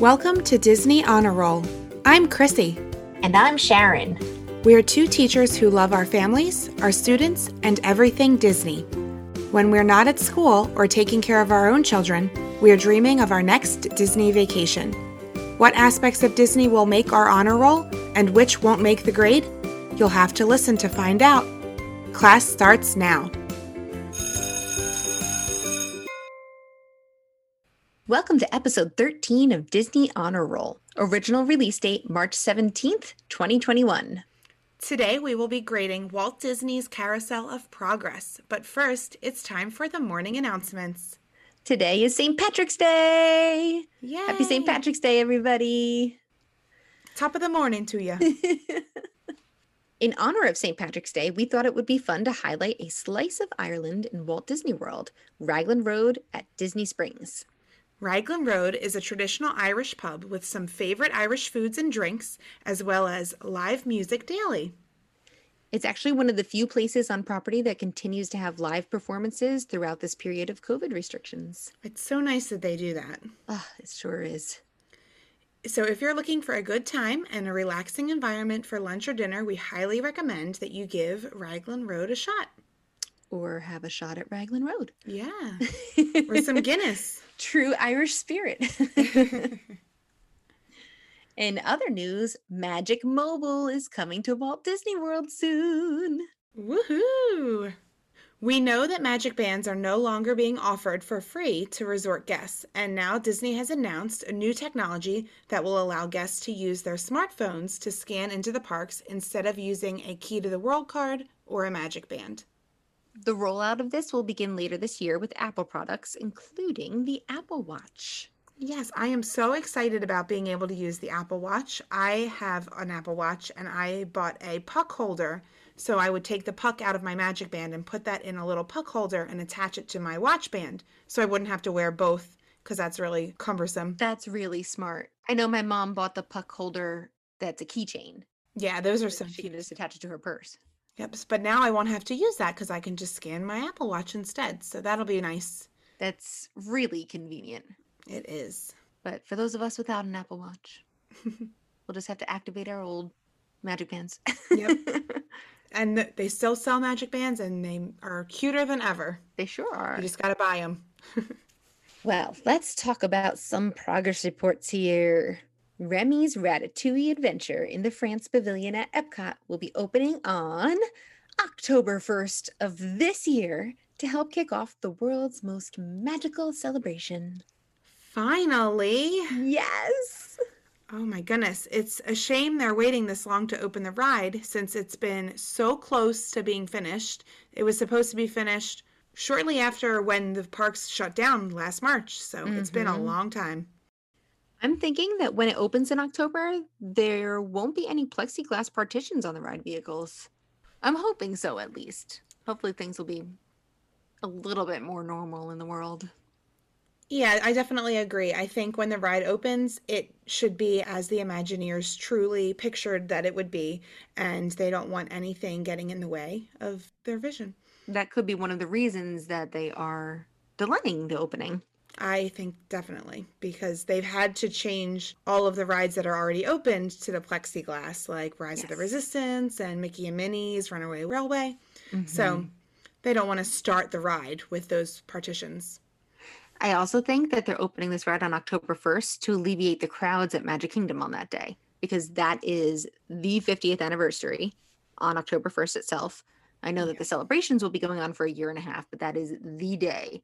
Welcome to Disney Honor Roll. I'm Chrissy. And I'm Sharon. We are two teachers who love our families, our students, and everything Disney. When we're not at school or taking care of our own children, we are dreaming of our next Disney vacation. What aspects of Disney will make our honor roll and which won't make the grade? You'll have to listen to find out. Class starts now. Welcome to episode 13 of Disney Honor Roll. Original release date March 17th, 2021. Today we will be grading Walt Disney's Carousel of Progress, but first it's time for the morning announcements. Today is St. Patrick's Day. Yay! Happy St. Patrick's Day, everybody. Top of the morning to you. In honor of St. Patrick's Day, we thought it would be fun to highlight a slice of Ireland in Walt Disney World, Raglan Road at Disney Springs. Raglan Road is a traditional Irish pub with some favorite Irish foods and drinks, as well as live music daily. It's actually one of the few places on property that continues to have live performances throughout this period of COVID restrictions. It's so nice that they do that. Ah, it sure is. So, if you're looking for a good time and a relaxing environment for lunch or dinner, we highly recommend that you give Raglan Road a shot. Or have a shot at Raglan Road. Yeah. or some Guinness. True Irish spirit. In other news, Magic Mobile is coming to Walt Disney World soon. Woohoo! We know that Magic Bands are no longer being offered for free to resort guests, and now Disney has announced a new technology that will allow guests to use their smartphones to scan into the parks instead of using a Key to the World card or a Magic Band. The rollout of this will begin later this year with Apple products, including the Apple Watch. Yes, I am so excited about being able to use the Apple Watch. I have an Apple Watch and I bought a puck holder. So I would take the puck out of my magic band and put that in a little puck holder and attach it to my watch band. So I wouldn't have to wear both because that's really cumbersome. That's really smart. I know my mom bought the puck holder that's a keychain. Yeah, those are so She cute. can just attach it to her purse. Yep, but now I won't have to use that because I can just scan my Apple Watch instead. So that'll be nice. That's really convenient. It is. But for those of us without an Apple Watch, we'll just have to activate our old magic bands. Yep. And they still sell magic bands and they are cuter than ever. they sure are. You just got to buy them. Well, let's talk about some progress reports here. Remy's Ratatouille Adventure in the France Pavilion at Epcot will be opening on October 1st of this year to help kick off the world's most magical celebration. Finally. Yes! Oh my goodness. It's a shame they're waiting this long to open the ride since it's been so close to being finished. It was supposed to be finished shortly after when the parks shut down last March. So it's been a Mhm. long time. I'm thinking that when it opens in October, there won't be any plexiglass partitions on the ride vehicles. I'm hoping so, at least. Hopefully, things will be a little bit more normal in the world. Yeah, I definitely agree. I think when the ride opens, it should be as the Imagineers truly pictured that it would be, and they don't want anything getting in the way of their vision. That could be one of the reasons that they are delaying the opening. I think definitely because they've had to change all of the rides that are already opened to the plexiglass, like Rise of the Resistance and Mickey and Minnie's Runaway Railway. So Mhm. they don't want to start the ride with those partitions. I also think that they're opening this ride on October 1st to alleviate the crowds at Magic Kingdom on that day because that is the 50th anniversary on October 1st itself. I know that the celebrations will be going on for a year and a half, but that is the day.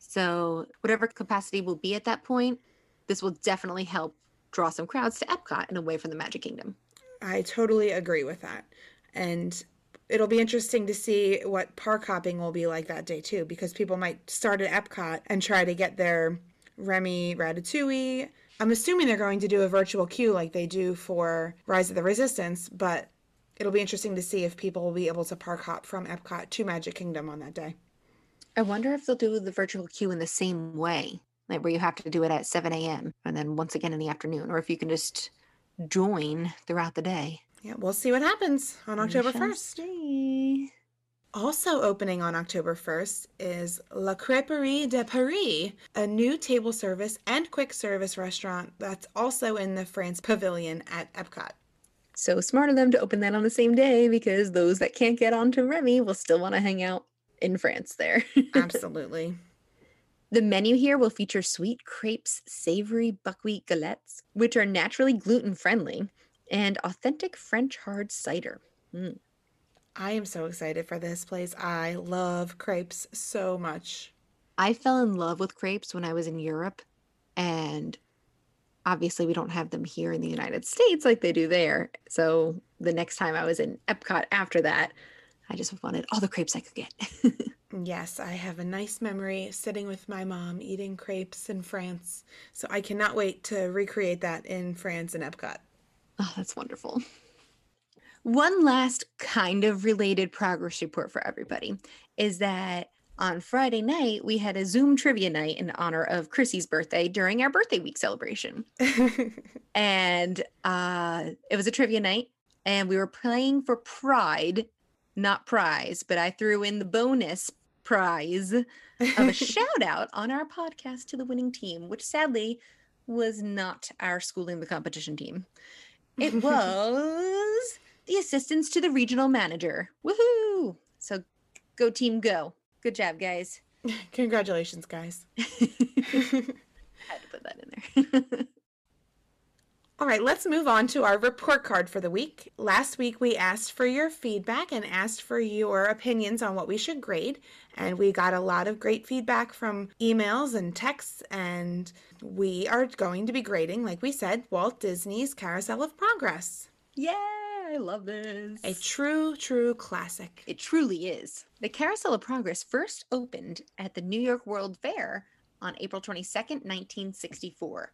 So, whatever capacity will be at that point, this will definitely help draw some crowds to Epcot and away from the Magic Kingdom. I totally agree with that. And it'll be interesting to see what park hopping will be like that day too, because people might start at Epcot and try to get their Remy Ratatouille. I'm assuming they're going to do a virtual queue like they do for Rise of the Resistance, but it'll be interesting to see if people will be able to park hop from Epcot to Magic Kingdom on that day. I wonder if they'll do the virtual queue in the same way, like where you have to do it at 7 a.m. and then once again in the afternoon, or if you can just join throughout the day. Yeah, we'll see what happens on October 1st. see. Also opening on October 1st is La Crêperie de Paris, a new table service and quick service restaurant that's also in the France Pavilion at Epcot. So smart of them to open that on the same day because those that can't get onto Remy will still want to hang out in France there. Absolutely. The menu here will feature sweet crepes, savory buckwheat galettes, which are naturally gluten friendly, and authentic French hard cider. Mm. I am so excited for this place. I love crepes so much. I fell in love with crepes when I was in Europe, and obviously we don't have them here in the United States like they do there. So the next time I was in Epcot after that, I just wanted all the crepes I could get. yes, I have a nice memory sitting with my mom eating crepes in France. So I cannot wait to recreate that in France and Epcot. Oh, that's wonderful. One last kind of related progress report for everybody is that on Friday night, we had a Zoom trivia night in honor of Chrissy's birthday during our birthday week celebration. and uh, it was a trivia night, and we were playing for pride, not prize, but I threw in the bonus prize of a shout out on our podcast to the winning team, which sadly was not our schooling the competition team. It was the assistants to the regional manager. Woohoo! So go team go. Good job, guys. Congratulations, guys. Had to put that in there. All right, let's move on to our report card for the week. Last week, we asked for your feedback and asked for your opinions on what we should grade. And we got a lot of great feedback from emails and texts. And we are going to be grading, like we said, Walt Disney's Carousel of Progress. Yay! I love this. A true, true classic. It truly is. The Carousel of Progress first opened at the New York World Fair on April 22nd, 1964,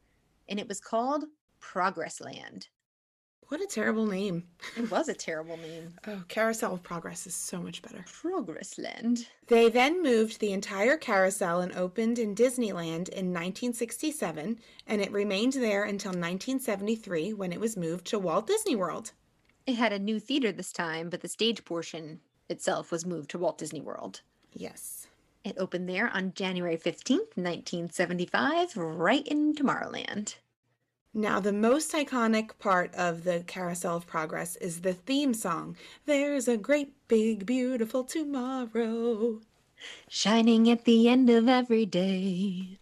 and it was called Progress Land. What a terrible name. It was a terrible name. oh, Carousel of Progress is so much better. Progress Land. They then moved the entire carousel and opened in Disneyland in 1967, and it remained there until 1973 when it was moved to Walt Disney World. It had a new theater this time, but the stage portion itself was moved to Walt Disney World. Yes. It opened there on January 15th, 1975, right in Tomorrowland. Now, the most iconic part of the Carousel of Progress is the theme song. There's a great, big, beautiful tomorrow. Shining at the end of every day.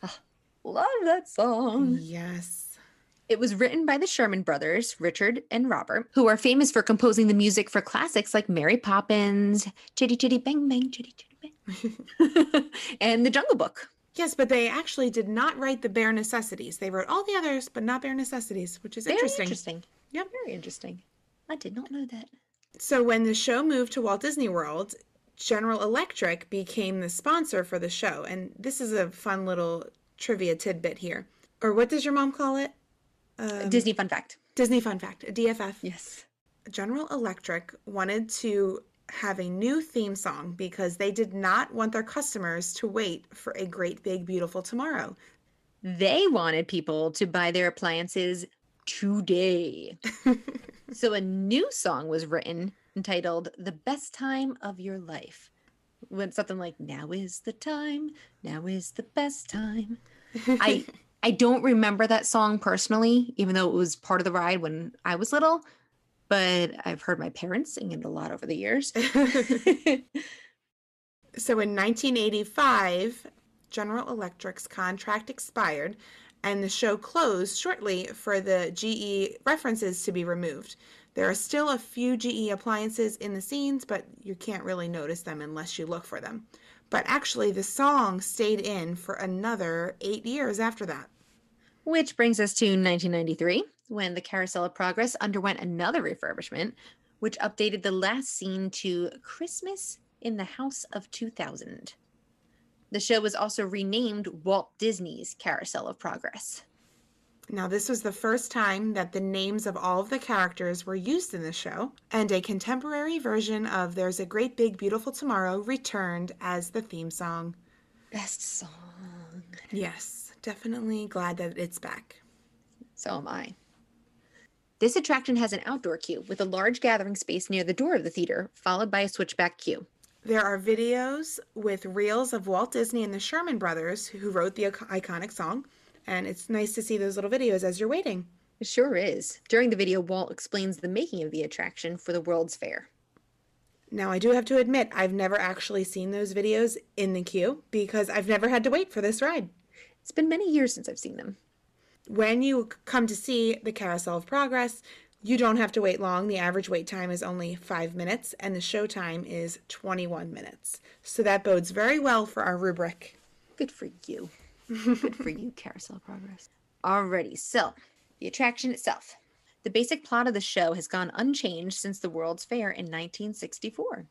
Oh, love that song. Yes. It was written by the Sherman brothers, Richard and Robert, who are famous for composing the music for classics like Mary Poppins, Chitty Chitty Bang Bang, Chitty Chitty Bang, and The Jungle Book. Yes, but they actually did not write the bare necessities. They wrote all the others, but not bare necessities, which is Very interesting. interesting. Yep. Very interesting. I did not know that. So when the show moved to Walt Disney World, General Electric became the sponsor for the show. And this is a fun little trivia tidbit here. Or what does your mom call it? Um, Disney fun fact. Disney fun fact, a DFF. Yes. General Electric wanted to have a new theme song because they did not want their customers to wait for a great big beautiful tomorrow. They wanted people to buy their appliances today. so a new song was written entitled The Best Time of Your Life. Went something like Now is the time, now is the best time. I I don't remember that song personally, even though it was part of the ride when I was little, but I've heard my parents sing it a lot over the years. so in 1985, General Electric's contract expired and the show closed shortly for the GE references to be removed. There are still a few GE appliances in the scenes, but you can't really notice them unless you look for them. But actually, the song stayed in for another eight years after that. Which brings us to 1993, when the Carousel of Progress underwent another refurbishment, which updated the last scene to Christmas in the House of 2000. The show was also renamed Walt Disney's Carousel of Progress. Now, this was the first time that the names of all of the characters were used in the show, and a contemporary version of There's a Great Big Beautiful Tomorrow returned as the theme song. Best song. Yes definitely glad that it's back. So am I. This attraction has an outdoor queue with a large gathering space near the door of the theater, followed by a switchback queue. There are videos with reels of Walt Disney and the Sherman Brothers, who wrote the iconic song. And it's nice to see those little videos as you're waiting. It sure is. During the video, Walt explains the making of the attraction for the World's Fair. Now, I do have to admit, I've never actually seen those videos in the queue because I've never had to wait for this ride. It's been many years since I've seen them. When you come to see the Carousel of Progress, you don't have to wait long. The average wait time is only five minutes, and the show time is 21 minutes. So that bodes very well for our rubric. Good for you. Good for you, Carousel Progress. Alrighty, so the attraction itself. The basic plot of the show has gone unchanged since the World's Fair in 1964.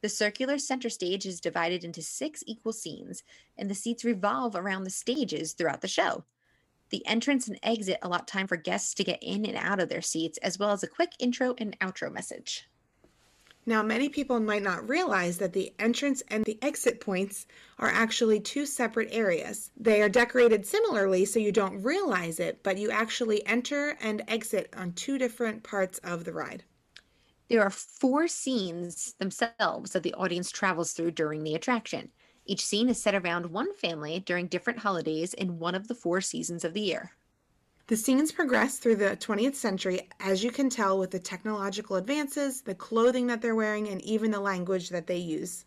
The circular center stage is divided into six equal scenes, and the seats revolve around the stages throughout the show. The entrance and exit allot time for guests to get in and out of their seats, as well as a quick intro and outro message. Now, many people might not realize that the entrance and the exit points are actually two separate areas. They are decorated similarly, so you don't realize it, but you actually enter and exit on two different parts of the ride. There are four scenes themselves that the audience travels through during the attraction. Each scene is set around one family during different holidays in one of the four seasons of the year. The scenes progress through the 20th century, as you can tell with the technological advances, the clothing that they're wearing, and even the language that they use.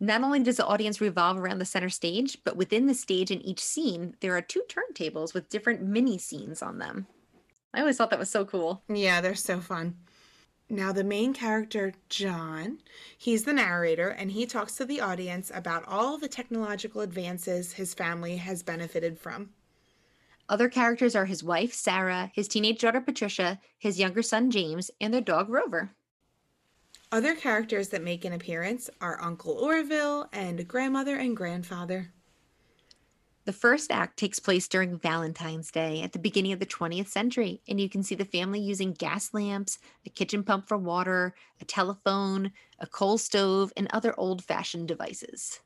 Not only does the audience revolve around the center stage, but within the stage in each scene, there are two turntables with different mini scenes on them. I always thought that was so cool. Yeah, they're so fun. Now, the main character, John, he's the narrator, and he talks to the audience about all the technological advances his family has benefited from. Other characters are his wife, Sarah, his teenage daughter, Patricia, his younger son, James, and their dog, Rover. Other characters that make an appearance are Uncle Orville and grandmother and grandfather. The first act takes place during Valentine's Day at the beginning of the 20th century, and you can see the family using gas lamps, a kitchen pump for water, a telephone, a coal stove, and other old fashioned devices.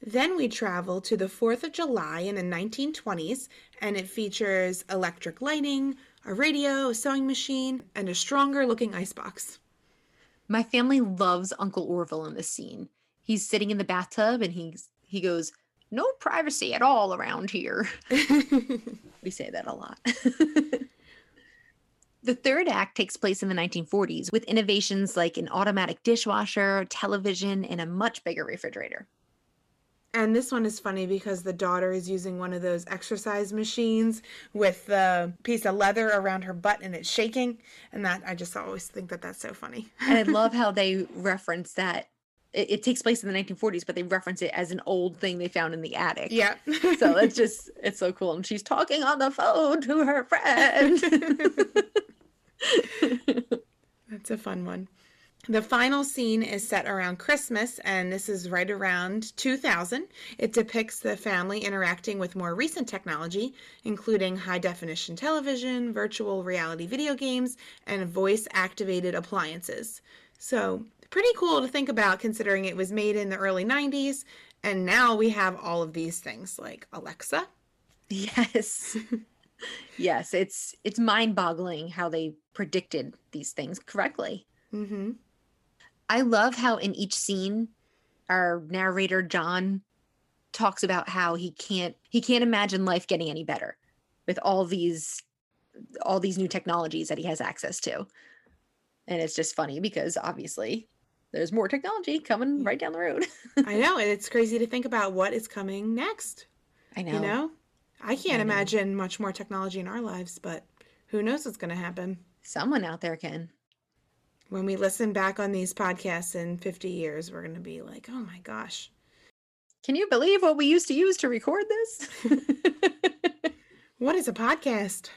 Then we travel to the 4th of July in the 1920s, and it features electric lighting, a radio, a sewing machine, and a stronger looking icebox. My family loves Uncle Orville in this scene. He's sitting in the bathtub and he's he goes, no privacy at all around here. we say that a lot. the third act takes place in the 1940s with innovations like an automatic dishwasher, television, and a much bigger refrigerator. And this one is funny because the daughter is using one of those exercise machines with the piece of leather around her butt and it's shaking. And that I just always think that that's so funny. and I love how they reference that it, it, takes place in the 1940s, but they reference it as an old thing they found in the attic. Yeah. so it's just, it's so cool. And she's talking on the phone to her friend. That's a fun one. The final scene is set around Christmas, and this is right around 2000. It depicts the family interacting with more recent technology, including high definition television, virtual reality video games, and voice activated appliances. So pretty cool to think about considering it was made in the early 90s and now we have all of these things like Alexa. Yes. yes, it's it's mind-boggling how they predicted these things correctly. Mm-hmm. I love how in each scene our narrator John talks about how he can't he can't imagine life getting any better with all these all these new technologies that he has access to. And it's just funny because obviously there's more technology coming right down the road. I know, and it's crazy to think about what is coming next. I know. You know, I can't I imagine much more technology in our lives, but who knows what's going to happen? Someone out there can. When we listen back on these podcasts in 50 years, we're going to be like, oh my gosh. Can you believe what we used to use to record this? what is a podcast?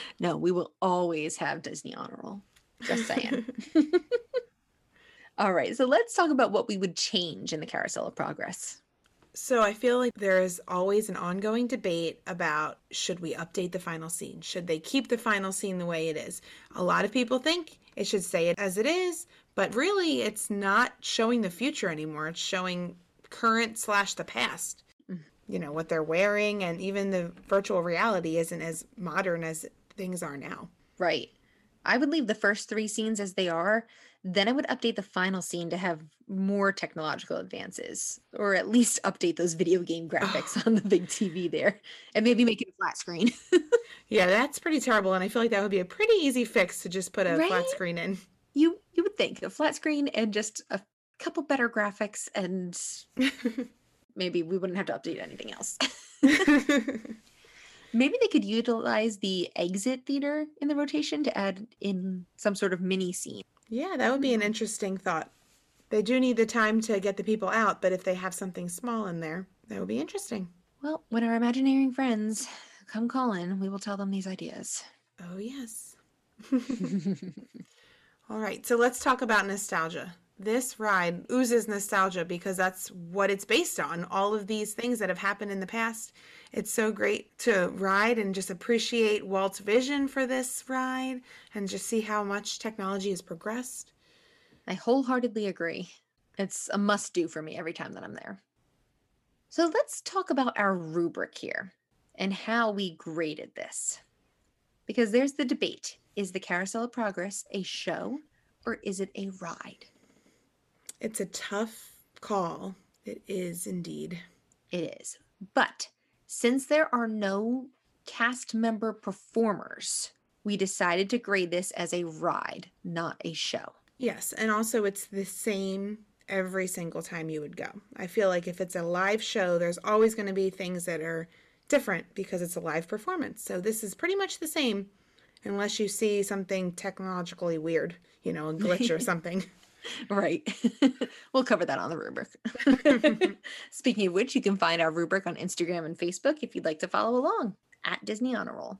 no, we will always have Disney Honor Roll. Just saying. All right, so let's talk about what we would change in the Carousel of Progress. So I feel like there is always an ongoing debate about should we update the final scene? Should they keep the final scene the way it is? A lot of people think it should stay as it is, but really it's not showing the future anymore. It's showing current slash the past. Mm. You know, what they're wearing and even the virtual reality isn't as modern as things are now. Right. I would leave the first three scenes as they are. Then I would update the final scene to have more technological advances, or at least update those video game graphics on the big TV there, and maybe make it a flat screen. Yeah, that's pretty terrible. And I feel like that would be a pretty easy fix to just put a flat screen in. you you would think a flat screen and just a couple better graphics, and maybe we wouldn't have to update anything else. Maybe they could utilize the exit theater in the rotation to add in some sort of mini scene. yeah, that would be an mm-hmm. interesting thought. They do need the time to get the people out, but if they have something small in there, that would be interesting. Well, when our Imagineering friends come calling, we will tell them these ideas. Oh, yes. All right, so let's talk about nostalgia. This ride oozes nostalgia because that's what it's based on. All of these things that have happened in the past. It's so great to ride and just appreciate Walt's vision for this ride and just see how much technology has progressed. I wholeheartedly agree. It's a must do for me every time that I'm there. So let's talk about our rubric here and how we graded this. Because there's the debate is the Carousel of Progress a show or is it a ride? It's a tough call. It is indeed. It is. But since there are no cast member performers, we decided to grade this as a ride, not a show. Yes, and also it's the same every single time you would go. I feel like if it's a live show, there's always going to be things that are different because it's a live performance. So this is pretty much the same unless you see something technologically weird, you know, a glitch or something. Right. we'll cover that on the rubric. Speaking of which, you can find our rubric on Instagram and Facebook if you'd like to follow along at Disney Honor Roll.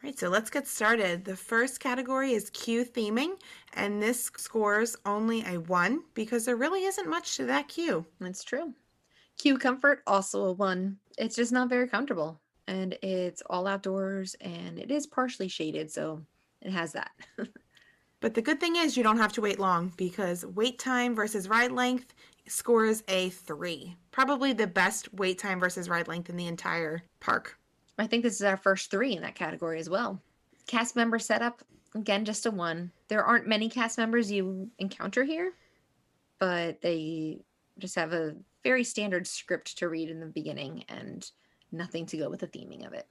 All right, so let's get started. The first category is queue theming, and this scores only a one because there really isn't much to that queue. That's true. Queue comfort, also a one. It's just not very comfortable. And it's all outdoors and it is partially shaded, so it has that. But the good thing is you don't have to wait long because wait time versus ride length scores a three. Probably the best wait time versus ride length in the entire park. I think this is our first three in that category as well. Cast member setup, again, just a one. There aren't many cast members you encounter here, but they just have a very standard script to read in the beginning and nothing to go with the theming of it.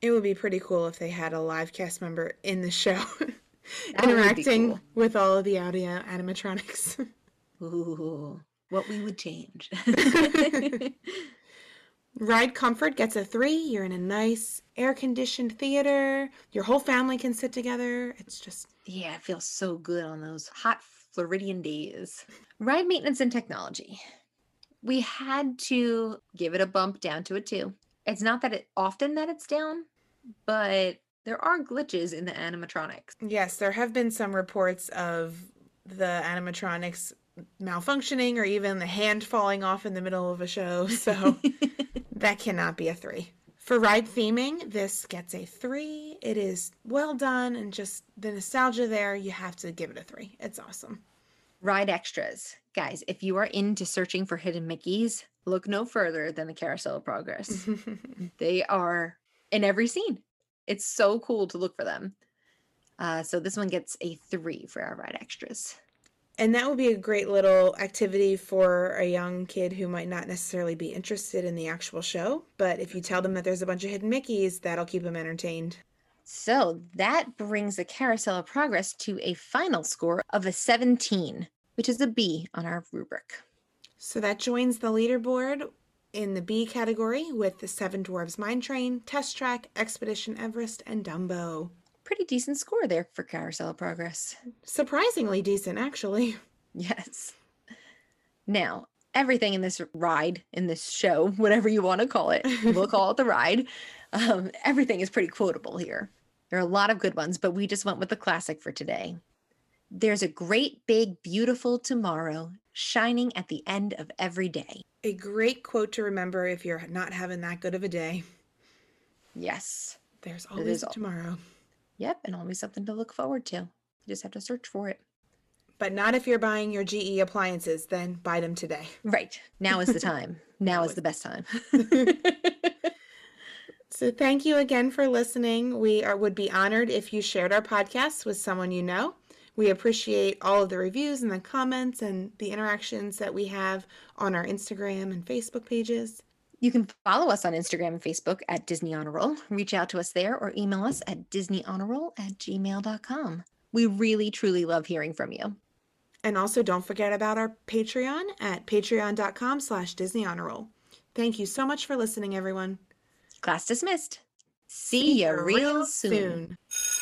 It would be pretty cool if they had a live cast member in the show That would be interacting cool. with all of the audio animatronics. Ooh, what we would change. Ride comfort gets a three. You're in a nice air conditioned theater. Your whole family can sit together. It's just yeah, it feels so good on those hot Floridian days. Ride maintenance and technology. We had to give it a bump down to a two. It's not that it often that it's down, but there are glitches in the animatronics. Yes, there have been some reports of the animatronics malfunctioning or even the hand falling off in the middle of a show. So that cannot be a three. For ride theming, this gets a three. It is well done and just the nostalgia there, you have to give it a three. It's awesome. Ride extras. Guys, if you are into searching for hidden Mickeys, look no further than the Carousel of Progress. they are in every scene. It's so cool to look for them. Uh, so this one gets a three for our ride extras. And that would be a great little activity for a young kid who might not necessarily be interested in the actual show. But if you tell them that there's a bunch of hidden Mickeys, that'll keep them entertained. So that brings the Carousel of Progress to a final score of a 17, which is a B on our rubric. So that joins the leaderboard in the B category with the Seven Dwarves Mine Train, Test Track, Expedition Everest, and Dumbo. Pretty decent score there for Carousel of Progress. Surprisingly decent, actually. Yes. Now, everything in this ride, in this show, whatever you want to call it, we'll call it the ride. Um, everything is pretty quotable here. There are a lot of good ones, but we just went with the classic for today. There's a great, big, beautiful tomorrow shining at the end of every day. A great quote to remember if you're not having that good of a day. Yes. There's always all- tomorrow. Yep. And always something to look forward to. You just have to search for it. But not if you're buying your GE appliances, then buy them today. Right. Now is the time. now is the best time. So thank you again for listening. We are, would be honored if you shared our podcast with someone you know. We appreciate all of the reviews and the comments and the interactions that we have on our Instagram and Facebook pages. You can follow us on Instagram and Facebook at Disney Honor Roll. Reach out to us there or email us at disneyhonorroll at gmail.com. We really, truly love hearing from you. And also don't forget about our Patreon at patreon.com slash Disney Honor Roll. Thank you so much for listening, everyone. Class dismissed. See, See you real soon. soon.